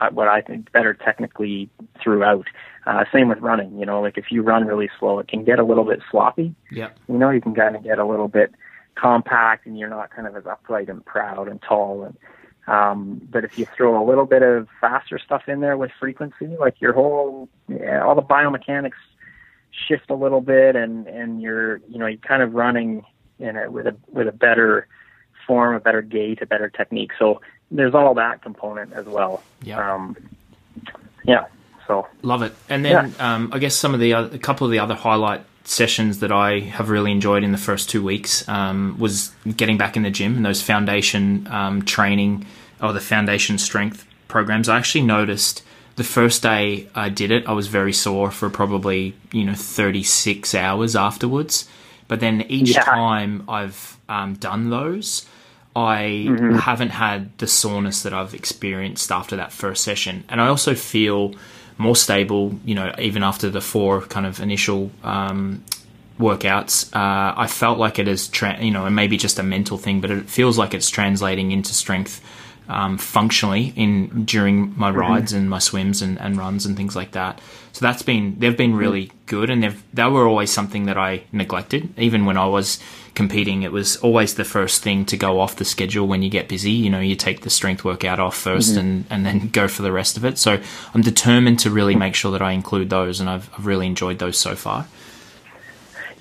uh, what I think better technically throughout. Uh, same with running, you know, like if you run really slow, it can get a little bit sloppy. Yeah. You know, you can kind of get a little bit compact and you're not kind of as upright and proud and tall. And, um, but if you throw a little bit of faster stuff in there with frequency, like your whole, yeah, all the biomechanics shift a little bit and, and you're, you know, you're kind of running in it with a, with a better form, a better gait, a better technique. So there's all that component as well. Yeah. Um, yeah. So Love it. And then um, I guess some of the other, a couple of the other highlight sessions that I have really enjoyed in the first two weeks um, was getting back in the gym and those foundation um, training or the foundation strength programs. I actually noticed the first day I did it, I was very sore for probably you know 36 hours afterwards. But then each Yeah. time I've um, done those, I haven't had the soreness that I've experienced after that first session. And I also feel more stable, you know, even after the four kind of initial um, workouts. Uh, I felt like it is, tra- you know, and maybe just a mental thing, but it feels like it's translating into strength um, functionally in during my mm-hmm. rides and my swims and, and runs and things like that. So that's been they've been mm-hmm. really good, and they've they were always something that I neglected. Even when I was competing, it was always the first thing to go off the schedule when you get busy. You know, you take the strength workout off 1st mm-hmm. and and then go for the rest of it. So I'm determined to really make sure that I include those, and I've, I've really enjoyed those so far.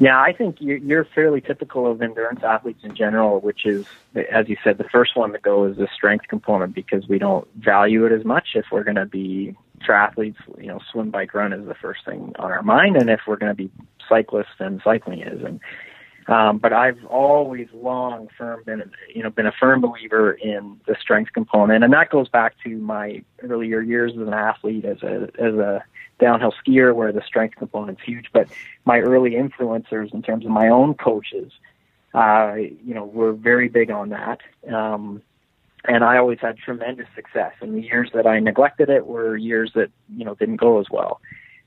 Yeah, I think you're, you're fairly typical of endurance athletes in general, which is, as you said, the first one to go is the strength component because we don't value it as much. If we're going to be triathletes, you know, swim, bike, run is the first thing on our mind, and if we're going to be cyclists, then cycling is. And um, but I've always long firm been, you know, been a firm believer in the strength component, and that goes back to my earlier years as an athlete, as a as a downhill skier where the strength component's huge. But my early influencers in terms of my own coaches, uh, you know, were very big on that. Um, and I always had tremendous success. And the years that I neglected it were years that you know didn't go as well.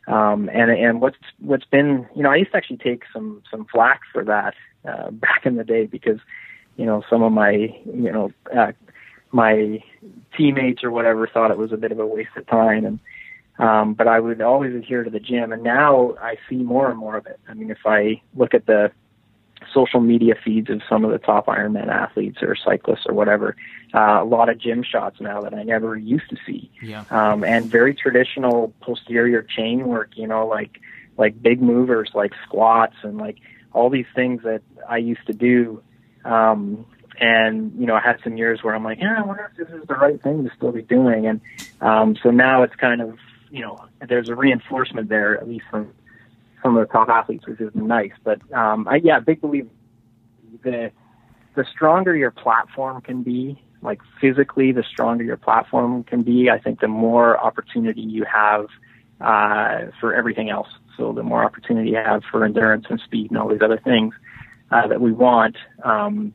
Um, and and what's what's been you know I used to actually take some some flack for that uh, back in the day because you know some of my you know uh, my teammates or whatever thought it was a bit of a waste of time and um, but I would always adhere to the gym and now I see more and more of it. I mean if I look at the social media feeds of some of the top Ironman athletes or cyclists or whatever. Uh, a lot of gym shots now that I never used to see, yeah. um, and very traditional posterior chain work. You know, like like big movers, like squats, and like all these things that I used to do. Um, and you know, I had some years where I'm like, yeah, I wonder if this is the right thing to still be doing. And um, so now it's kind of you know, there's a reinforcement there, at least from some of the top athletes, which is nice. But um, I, yeah, big believe the the stronger your platform can be, like physically, the stronger your platform can be. I think the more opportunity you have uh, for everything else. So the more opportunity you have for endurance and speed and all these other things uh, that we want. Um,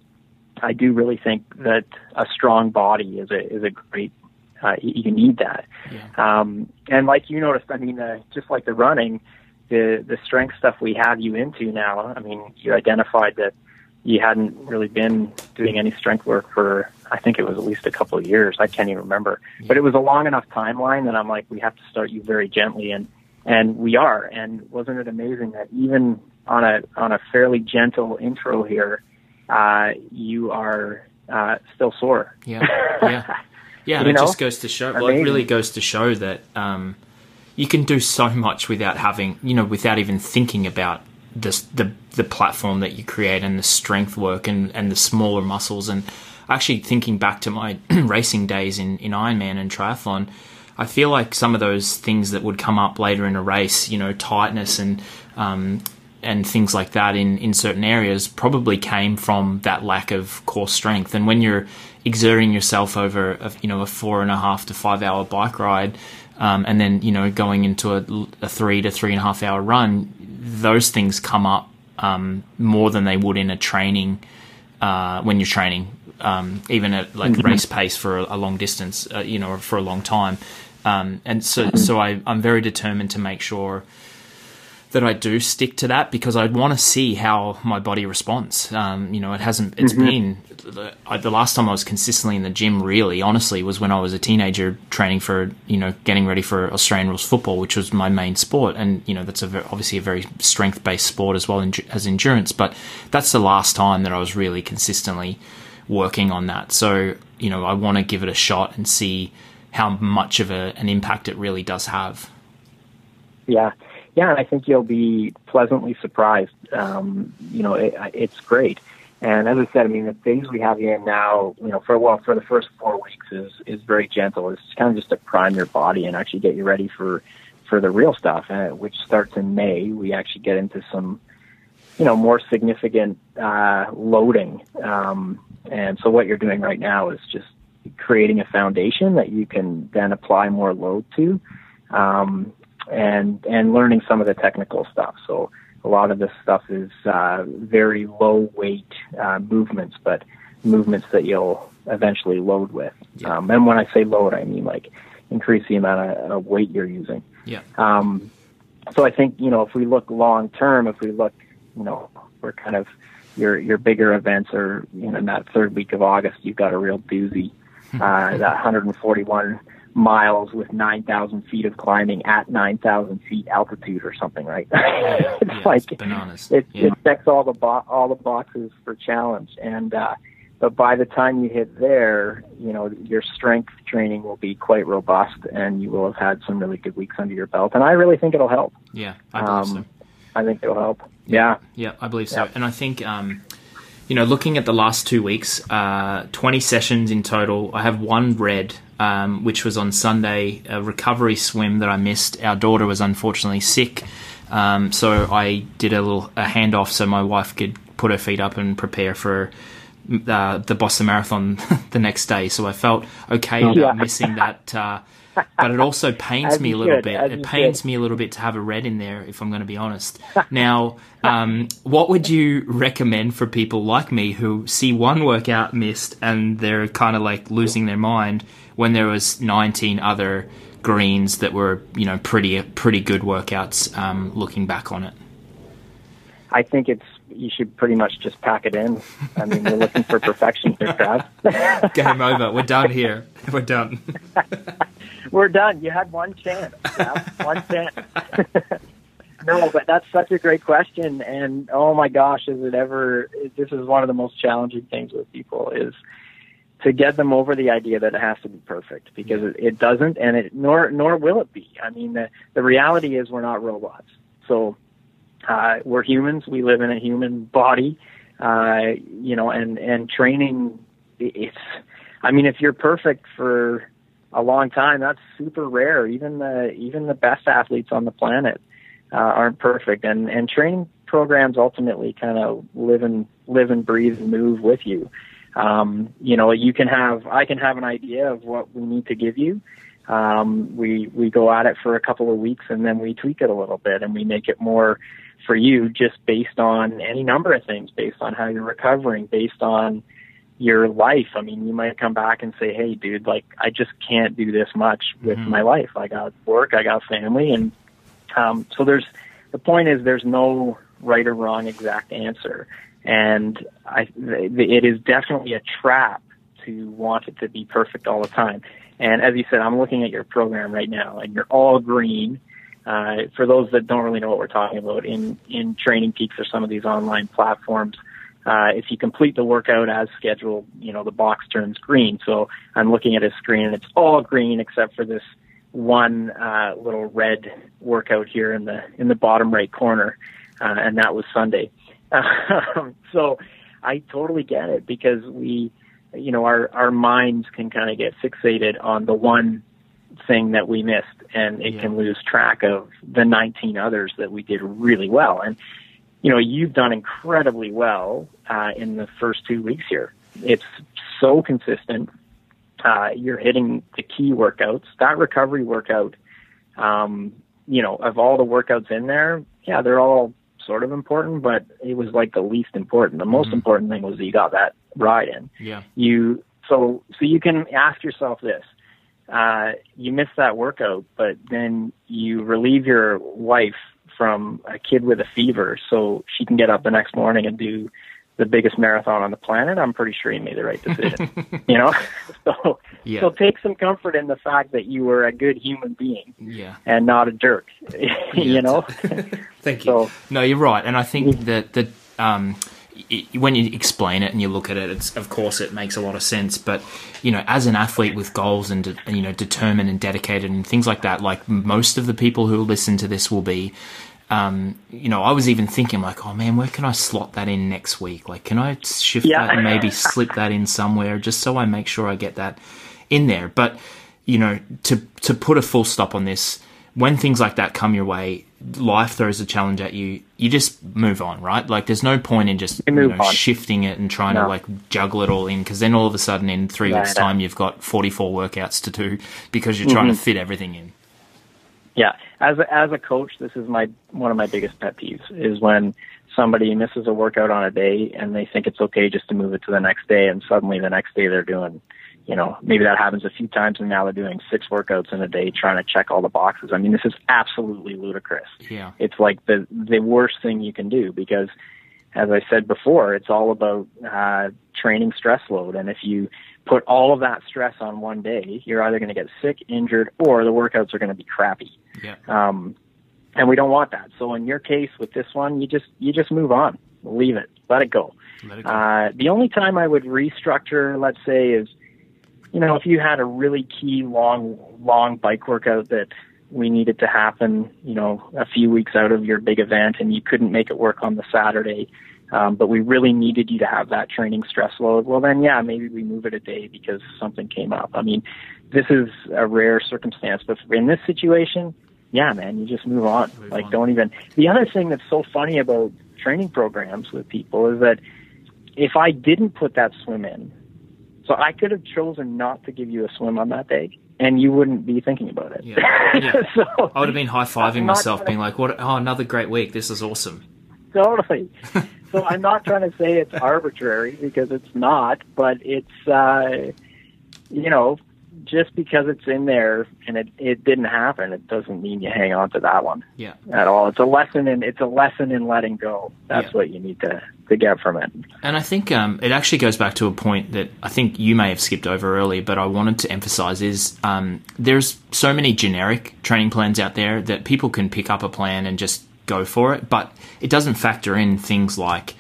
I do really think that a strong body is a is a great. Uh, you need that, yeah. um, and like you noticed, I mean, uh, just like the running, the the strength stuff we have you into now. I mean, you identified that you hadn't really been doing any strength work for I think it was at least a couple of years. I can't even remember, but it was a long enough timeline that I'm like, we have to start you very gently, and and we are. And wasn't it amazing that even on a on a fairly gentle intro here, uh, you are uh, still sore. Yeah, yeah, yeah. And it know? just goes to show. Well, it really goes to show that um, you can do so much without having, you know, without even thinking about the the platform that you create and the strength work and and the smaller muscles. And actually thinking back to my racing days in in Ironman and triathlon. I feel like some of those things that would come up later in a race, you know, tightness and um, and things like that in, in certain areas probably came from that lack of core strength. And when you're exerting yourself over, a, you know, a four and a half to five hour bike ride, um, and then you know going into a, a three to three and a half hour run, those things come up um, more than they would in a training uh, when you're training, um, even at like race pace for a, a long distance, uh, you know, for a long time. Um, and so, so I, I'm very determined to make sure that I do stick to that because I want to see how my body responds. Um, you know, it hasn't. It's been I, the last time I was consistently in the gym. Really, honestly, was when I was a teenager training for you know getting ready for Australian rules football, which was my main sport, and you know that's a ver obviously a very strength based sport as well as endurance. But that's the last time that I was really consistently working on that. So you know, I want to give it a shot and see how much of a, an impact it really does have. Yeah, yeah, I think you'll be pleasantly surprised. Um, you know, it, it's great. And as I said, I mean, the things we have you in now, you know, for well, for the first four weeks is is very gentle. It's kind of just to prime your body and actually get you ready for for the real stuff, uh, which starts in May. We actually get into some, you know, more significant uh, loading. Um, and so what you're doing right now is just creating a foundation that you can then apply more load to. Um, and and learning some of the technical stuff. So a lot of this stuff is uh, very low weight uh, movements, but movements that you'll eventually load with. Yeah. Um, and when I say load, I mean like increase the amount of, of weight you're using. Yeah. Um, so I think you know if we look long term, if we look, you know, we're kind of your your bigger events are you know in that third week of August, you've got a real doozy. Uh, that 141 miles with 9,000 feet of climbing at 9,000 feet altitude or something, right? it's yeah, like it's bananas. it, yeah. it checks all the bo- all the boxes for challenge, and uh, but by the time you hit there, you know your strength training will be quite robust, and you will have had some really good weeks under your belt. And I really think it'll help. yeah, I believe so. Um, I think it'll help. Yeah, Yeah, I believe so. Yeah. And I think, um, you know, looking at the last two weeks, uh, 20 sessions in total. I have one red, um, which was on Sunday, a recovery swim that I missed. Our daughter was unfortunately sick. Um, so I did a little a handoff so my wife could put her feet up and prepare for uh, the Boston Marathon the next day, so I felt okay about yeah. missing that. Uh, but it also pains me a little should, bit. It pains should. me a little bit to have a red in there, if I'm going to be honest. now, um, what would you recommend for people like me who see one workout missed and they're kind of like losing their mind when there was 19 other greens that were, you know, pretty pretty good workouts um, looking back on it? I think it's you should pretty much just pack it in. I mean, we're looking for perfection here, Trav. Game over. We're done here. We're done. we're done. You had one chance. Trav. One chance. no, but that's such a great question. And oh my gosh, is it ever? This is one of the most challenging things with people is to get them over the idea that it has to be perfect because it, it doesn't, and it nor nor will it be. I mean, the the reality is we're not robots. So uh, we're humans. We live in a human body, uh, you know, and and training. It's, I mean, if you're perfect for a long time, that's super rare. Even the even the best athletes on the planet uh, aren't perfect, and and training programs ultimately kind of live and live and breathe and move with you. Um, you know, you can have I can have an idea of what we need to give you. Um, we we go at it for a couple of weeks and then we tweak it a little bit and we make it more for you just based on any number of things, based on how you're recovering, based on your life. I mean, you might come back and say, "Hey, dude, like I just can't do this much with mm-hmm. my life. I got work, I got family, and um, so there's the point is there's no right or wrong exact answer, and I it is definitely a trap to want it to be perfect all the time. And as you said, I'm looking at your program right now, and you're all green uh, for those that don't really know what we're talking about, in, in Training Peaks or some of these online platforms, uh, if you complete the workout as scheduled, you know, the box turns green. So I'm looking at a screen and it's all green except for this one uh, little red workout here in the in the bottom right corner, uh, and that was Sunday. Um, so I totally get it because we, you know, our our minds can kind of get fixated on the one thing that we missed and it yeah. can lose track of the 19 others that we did really well. And, you know, you've done incredibly well uh, in the first two weeks here. It's so consistent. Uh, you're hitting the key workouts. That recovery workout, um, you know, of all the workouts in there, yeah, they're all sort of important, but it was like the least important. The most mm-hmm. important thing was that you got that ride in. Yeah. You so so you can ask yourself this: uh, you miss that workout, but then you relieve your wife from a kid with a fever so she can get up the next morning and do the biggest marathon on the planet, I'm pretty sure you made the right decision. you know? So yeah. so take some comfort in the fact that you were a good human being. Yeah. And not a jerk. you know? Thank you. So, no, you're right. And I think that that um it, when you explain it and you look at it, it's of course it makes a lot of sense. But you know, as an athlete with goals and de- you know determined and dedicated and things like that, like most of the people who listen to this will be. Um, you know, I was even thinking like, oh man, where can I slot that in next week? Like, can I shift yeah. that and maybe slip that in somewhere just so I make sure I get that in there? But you know, to to put a full stop on this, when things like that come your way, life throws a challenge at you, you just move on, right? Like there's no point in just you know, shifting it and trying no. to like juggle it all in because then all of a sudden in three yeah, weeks' time you've got 44 workouts to do because you're trying mm-hmm. to fit everything in. Yeah, as a, as a coach, this is my one of my biggest pet peeves is when somebody misses a workout on a day and they think it's okay just to move it to the next day, and suddenly the next day they're doing you know, maybe that happens a few times and now they're doing six workouts in a day trying to check all the boxes. I mean, this is absolutely ludicrous. Yeah. It's like the, the worst thing you can do because as I said before, it's all about, uh, training stress load. And if you put all of that stress on one day, you're either going to get sick, injured, or the workouts are going to be crappy. Yeah. Um, and we don't want that. So in your case with this one, you just, you just move on, leave it, let it go. Let it go. Uh, the only time I would restructure, let's say, is you know, if you had a really key long, long bike workout that we needed to happen, you know, a few weeks out of your big event and you couldn't make it work on the Saturday, um, but we really needed you to have that training stress load, well then yeah, maybe we move it a day because something came up. I mean, this is a rare circumstance, but in this situation, yeah, man, you just move on. Move like on. don't even, the other thing that's so funny about training programs with people is that if I didn't put that swim in, so I could have chosen not to give you a swim on that day, and you wouldn't be thinking about it. Yeah. yeah. so, I would have been high fiving myself, being like, "What? Oh, another great week! This is awesome." Totally. so I'm not trying to say it's arbitrary because it's not, but it's uh, you know just because it's in there and it, it didn't happen, it doesn't mean you hang on to that one. Yeah. At all. It's a lesson in it's a lesson in letting go. That's yeah. what you need to, to get from it. And I think um, it actually goes back to a point that I think you may have skipped over earlier, but I wanted to emphasize is um, there's so many generic training plans out there that people can pick up a plan and just go for it, but it doesn't factor in things like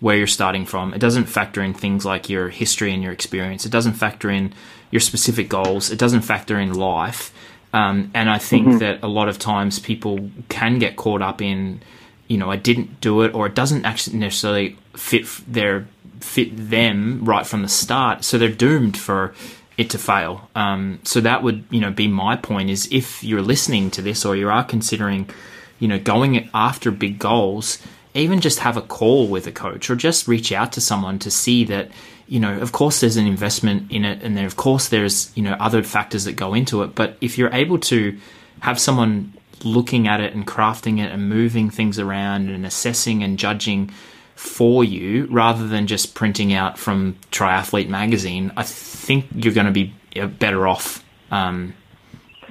where you're starting from. It doesn't factor in things like your history and your experience. It doesn't factor in your specific goals. It doesn't factor in life. Um, and I think mm-hmm. that a lot of times people can get caught up in, you know, I didn't do it, or it doesn't actually necessarily fit their fit them right from the start. So they're doomed for it to fail. Um, so that would, you know, be my point is if you're listening to this or you are considering, you know, going after big goals, even just have a call with a coach or just reach out to someone to see that you know of course there's an investment in it and then of course there's you know other factors that go into it. But if you're able to have someone looking at it and crafting it and moving things around and assessing and judging for you rather than just printing out from triathlete magazine i think you're going to be better off um,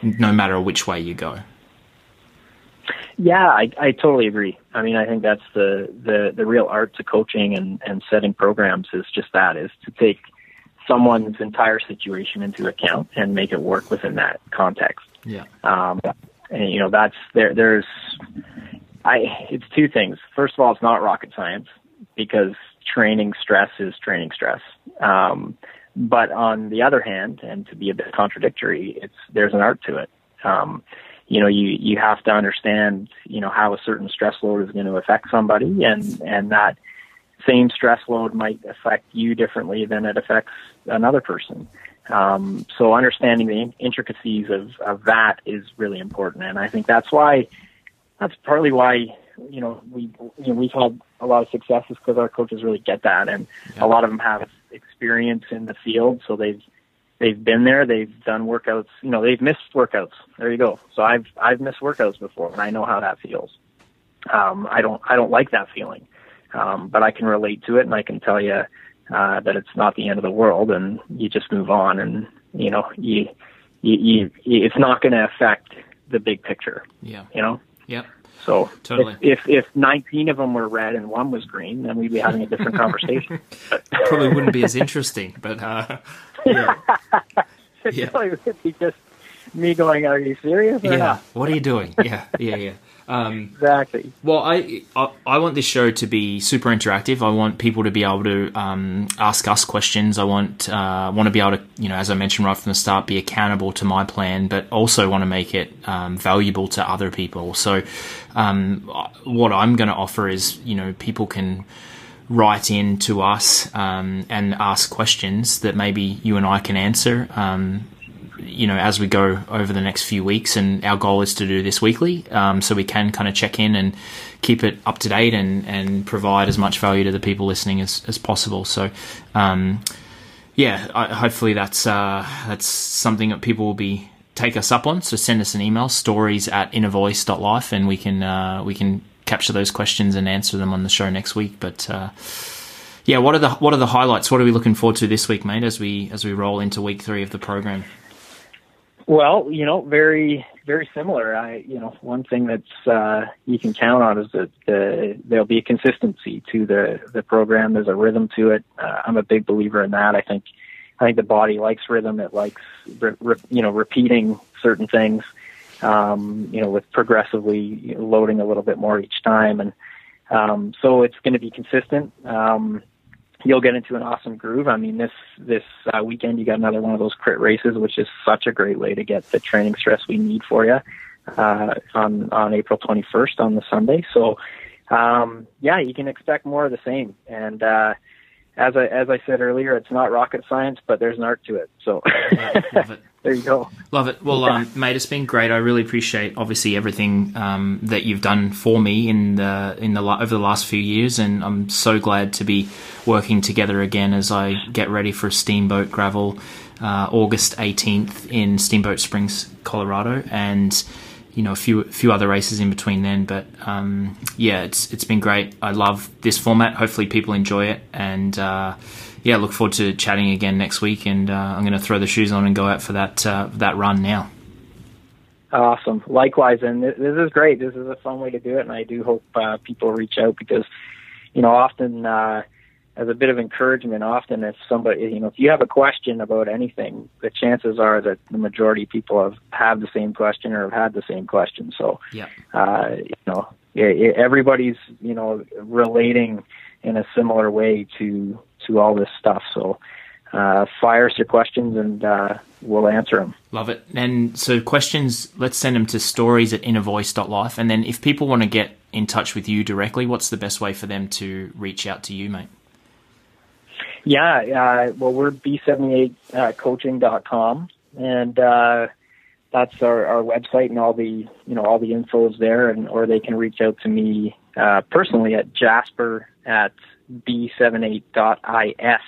no matter which way you go yeah, I, I totally agree. I mean, I think that's the, the, the real art to coaching and, and setting programs is just that, is to take someone's entire situation into account and make it work within that context. Yeah. Um, and you know, that's there, there's, I, it's two things. First of all, it's not rocket science because training stress is training stress. Um, but on the other hand, and to be a bit contradictory, it's, there's an art to it. Um, you know, you, you have to understand, you know, how a certain stress load is going to affect somebody and, and that same stress load might affect you differently than it affects another person. Um, so understanding the intricacies of, of that is really important. And I think that's why, that's partly why, you know, we, you know, we've had a lot of successes because our coaches really get that. And yeah. a lot of them have experience in the field. So they've, they've been there, they've done workouts, you know, they've missed workouts. There you go. So I've I've missed workouts before and I know how that feels. Um I don't I don't like that feeling. Um but I can relate to it and I can tell you uh that it's not the end of the world and you just move on and you know, you you, you it's not going to affect the big picture. Yeah. You know? Yep. So totally. if, if, if 19 of them were red and one was green, then we'd be having a different conversation. Probably wouldn't be as interesting, but uh, yeah. yeah. Probably would be just me going, "Are you serious?" yeah. Not? What are you doing? Yeah, yeah, yeah. Um, exactly. Well, I, I, I want this show to be super interactive. I want people to be able to um, ask us questions. I want uh, want to be able to, you know, as I mentioned right from the start, be accountable to my plan, but also want to make it um, valuable to other people. So, um, what I'm going to offer is, you know, people can write in to us um, and ask questions that maybe you and I can answer. Um, you know, as we go over the next few weeks, and our goal is to do this weekly, um, so we can kind of check in and keep it up to date and and provide as much value to the people listening as as possible. So, um, yeah, I, hopefully that's uh, that's something that people will be take us up on. So send us an email, stories at innervoice.life, and we can uh, we can capture those questions and answer them on the show next week. But uh, yeah, what are the what are the highlights? What are we looking forward to this week, mate? As we as we roll into week three of the program. Well, you know, very very similar. I you know one thing that's uh, you can count on is that uh, there'll be a consistency to the the program. There's a rhythm to it. Uh, I'm a big believer in that. I think I think the body likes rhythm. It likes re- re- you know repeating certain things um, you know, with progressively loading a little bit more each time. And um, so it's going to be consistent. Um, you'll get into an awesome groove. I mean, this this uh, weekend you got another one of those crit races, which is such a great way to get the training stress we need for you uh, on on April 21st on the Sunday. So um, yeah, you can expect more of the same. And uh, as I as I said earlier, it's not rocket science, but there's an art to it. So. there you go. Love it. Well, Okay. um, mate, it's been great. I really appreciate, obviously, everything um, that you've done for me in the in the over the last few years, and I'm so glad to be working together again as I get ready for Steamboat Gravel, uh, August 18th in Steamboat Springs, Colorado, and you know a few few other races in between then. But um, yeah, it's it's been great. I love this format. Hopefully, people enjoy it, and uh, yeah, look forward to chatting again next week. And uh, I'm going to throw the shoes on and go out for that uh, that run now. Awesome. Likewise, and this is great. This is a fun way to do it, and I do hope uh, people reach out because, you know, often uh, as a bit of encouragement, often if somebody, you know, if you have a question about anything, the chances are that the majority of people have have the same question or have had the same question. So, Yeah. uh, you know, everybody's you know relating in a similar way to to all this stuff. So, uh, fire us your questions and uh, we'll answer them. Love it. And so questions, let's send them to stories at innervoice.life. And then if people want to get in touch with you directly, what's the best way for them to reach out to you, mate? Yeah, uh, well, we're b78coaching.com, and uh, that's our, our website, and all the you know all the info is there, and or they can reach out to me uh, personally at Jasper at b78.is.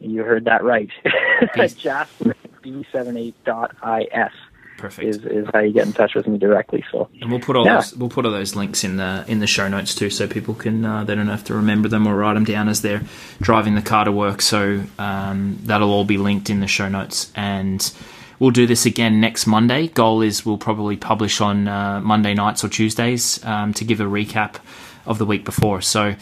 You heard that right, Jasper at b78.is Perfect. is is how you get in touch with me directly. So And we'll put all Yeah. those we'll put all those links in the in the show notes too, so people can uh, they don't have to remember them or write them down as they're driving the car to work. So um, that'll all be linked in the show notes, and we'll do this again next Monday. Goal is we'll probably publish on uh, Monday nights or Tuesdays um, to give a recap of the week before. So.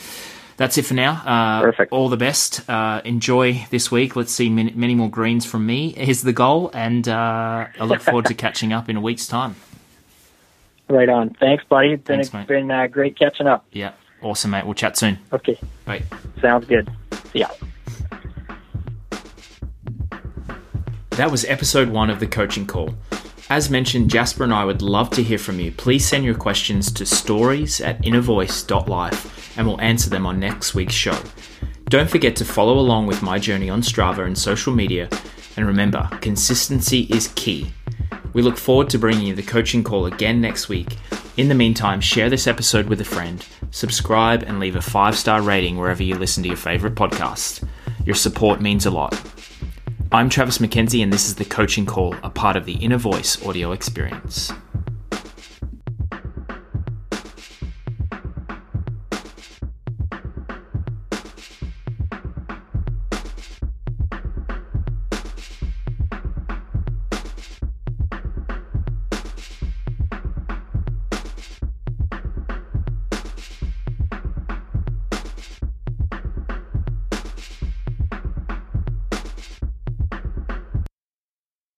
That's it for now. Uh, Perfect. All the best. Uh, enjoy this week. Let's see many, many more greens from me is the goal, and uh, I look forward to catching up in a week's time. right on. Thanks, buddy. It's been, Thanks, mate. been uh, great catching up. Yeah, awesome, mate. We'll chat soon. Okay, Bye. sounds good. Yeah. That was episode one of the coaching call. As mentioned, Jasper and I would love to hear from you. Please send your questions to stories at innervoice.life and we'll answer them on next week's show. Don't forget to follow along with my journey on Strava and social media. And remember, consistency is key. We look forward to bringing you the coaching call again next week. In the meantime, share this episode with a friend, subscribe, and leave a five star rating wherever you listen to your favorite podcast. Your support means a lot. I'm Travis McKenzie, and this is the Coaching Call, a part of the Inner Voice audio experience.